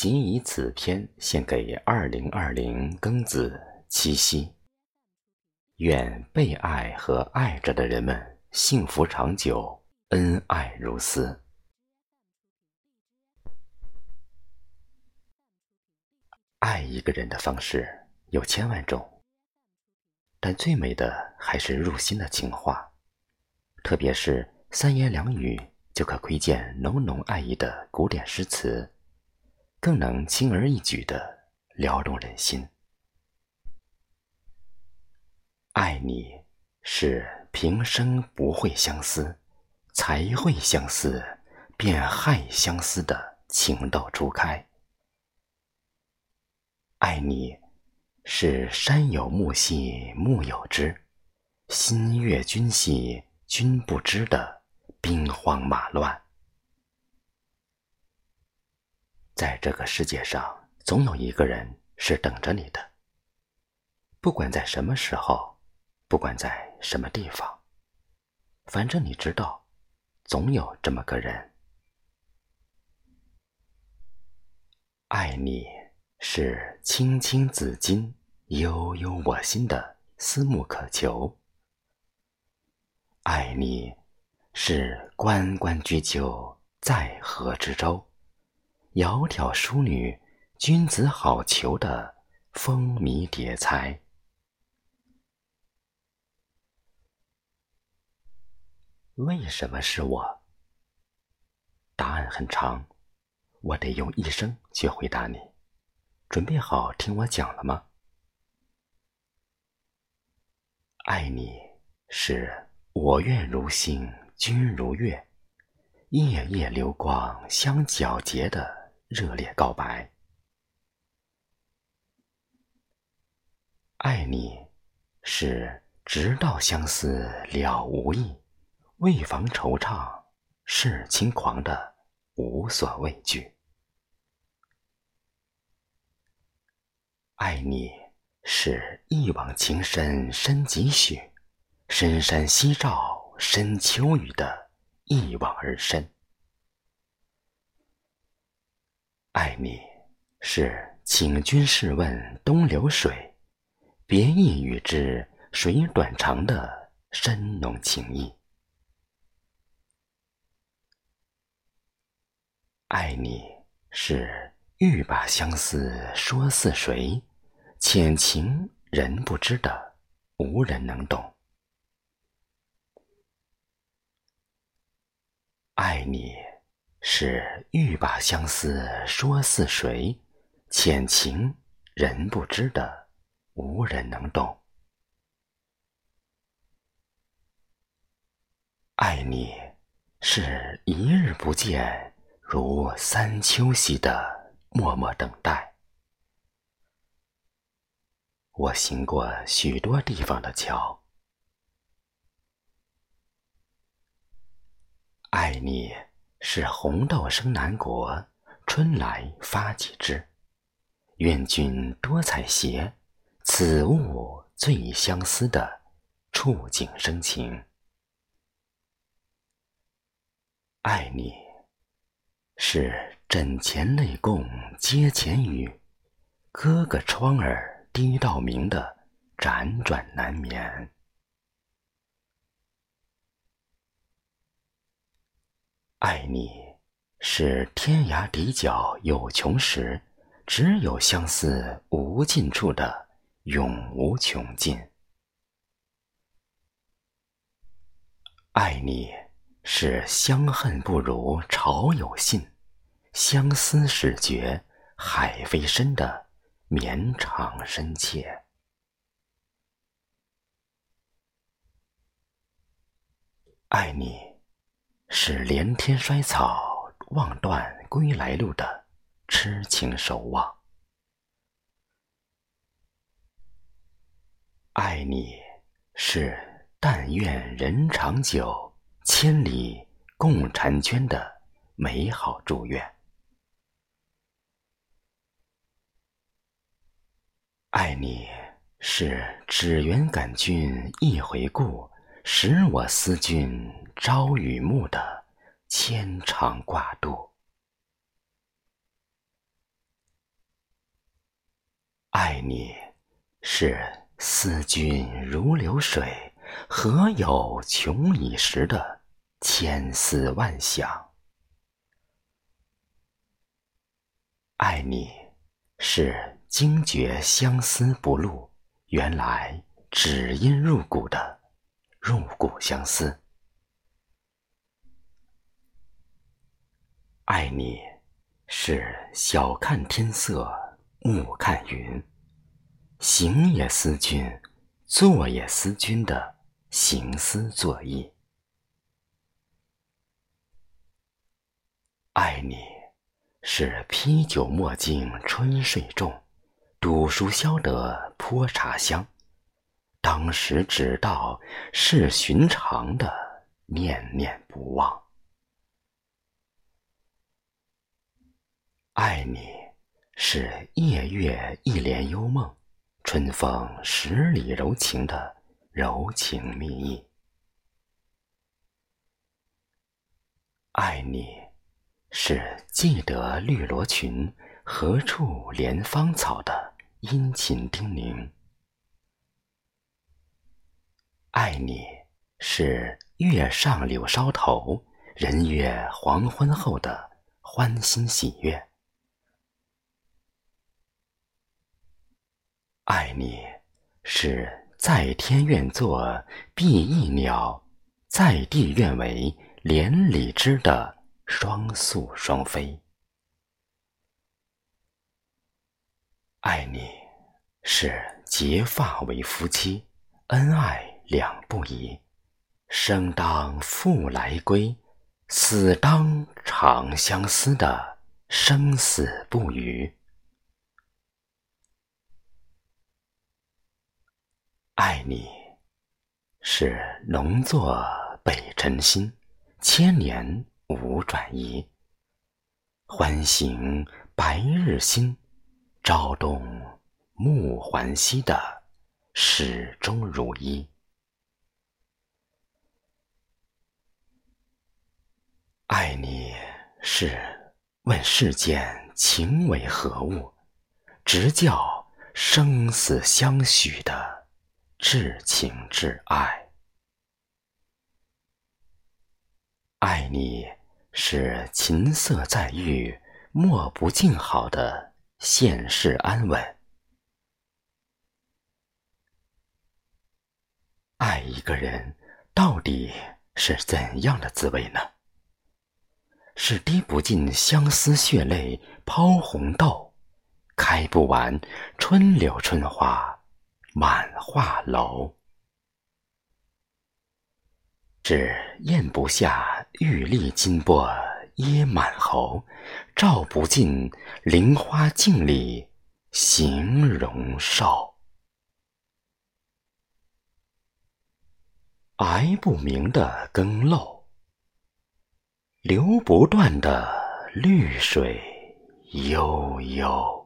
仅以此篇献给二零二零庚子七夕。愿被爱和爱着的人们幸福长久，恩爱如斯。爱一个人的方式有千万种，但最美的还是入心的情话，特别是三言两语就可窥见浓浓爱意的古典诗词，更能轻而易举的撩动人心。爱你是平生不会相思，才会相思，便害相思的情窦初开。爱你是山有木兮木有枝，心悦君兮君不知的兵荒马乱。在这个世界上，总有一个人是等着你的，不管在什么时候。不管在什么地方，反正你知道，总有这么个人。爱你是青青子衿，悠悠我心的思慕渴求。爱你是关关雎鸠，在河之洲，窈窕淑女，君子好逑的风靡迭才。为什么是我？答案很长，我得用一生去回答你。准备好听我讲了吗？爱你是我愿如星，君如月，夜夜流光相皎洁的热烈告白。爱你是直到相思了无益。为防惆怅，是轻狂的无所畏惧。爱你是一往情深深几许，深山夕照深秋雨的一往而深。爱你是请君试问东流水，别意与之水短长的深浓情意。爱你是欲把相思说似水，浅情人不知的无人能懂。爱你是欲把相思说似水，浅情人不知的无人能懂。爱你是一日不见。如三秋兮的默默等待，我行过许多地方的桥。爱你是红豆生南国，春来发几枝。愿君多采撷，此物最相思的触景生情。爱你。是枕前泪共阶前雨，哥哥窗儿低到明的辗转难眠。爱你是天涯地角有穷时，只有相思无尽处的永无穷尽。爱你是相恨不如潮有信。相思始觉海飞深的绵长深切。爱你是连天衰草望断归来路的痴情守望。爱你是但愿人长久，千里共婵娟的美好祝愿。爱你是只缘感君一回顾，使我思君朝与暮的牵肠挂肚。爱你，是思君如流水，何有穷已时的千思万想。爱你，是惊觉相思不露，原来只因入骨的入骨相思。爱你，是晓看天色，暮看云，行也思君，坐也思君的行思作意。爱你，是披酒莫惊春睡重，赌熟消得泼茶香，当时只道是寻常的念念不忘。爱你，是夜月一帘幽梦，春风十里柔情的柔情蜜意。爱你，是记得绿罗裙，何处怜芳草的殷勤叮咛。爱你，是月上柳梢头，人约黄昏后的欢欣喜悦。爱你，是在天愿作比翼鸟，在地愿为连理枝的双宿双飞。爱你，是结发为夫妻，恩爱两不疑，生当复来归，死当长相思的生死不渝。爱你，是浓作北辰星，千年无转移。欢醒白日新，朝动暮还息的始终如一。爱你，是问世间情为何物，直教生死相许的。至情至爱，爱你是琴瑟在御，莫不静好的现世安稳。爱一个人到底是怎样的滋味呢？是滴不尽相思血泪抛红豆，开不完春柳春花。满画楼，只咽不下玉粒金钵噎满喉，照不尽菱花镜里形容瘦。挨不明的更漏，流不断的绿水悠悠。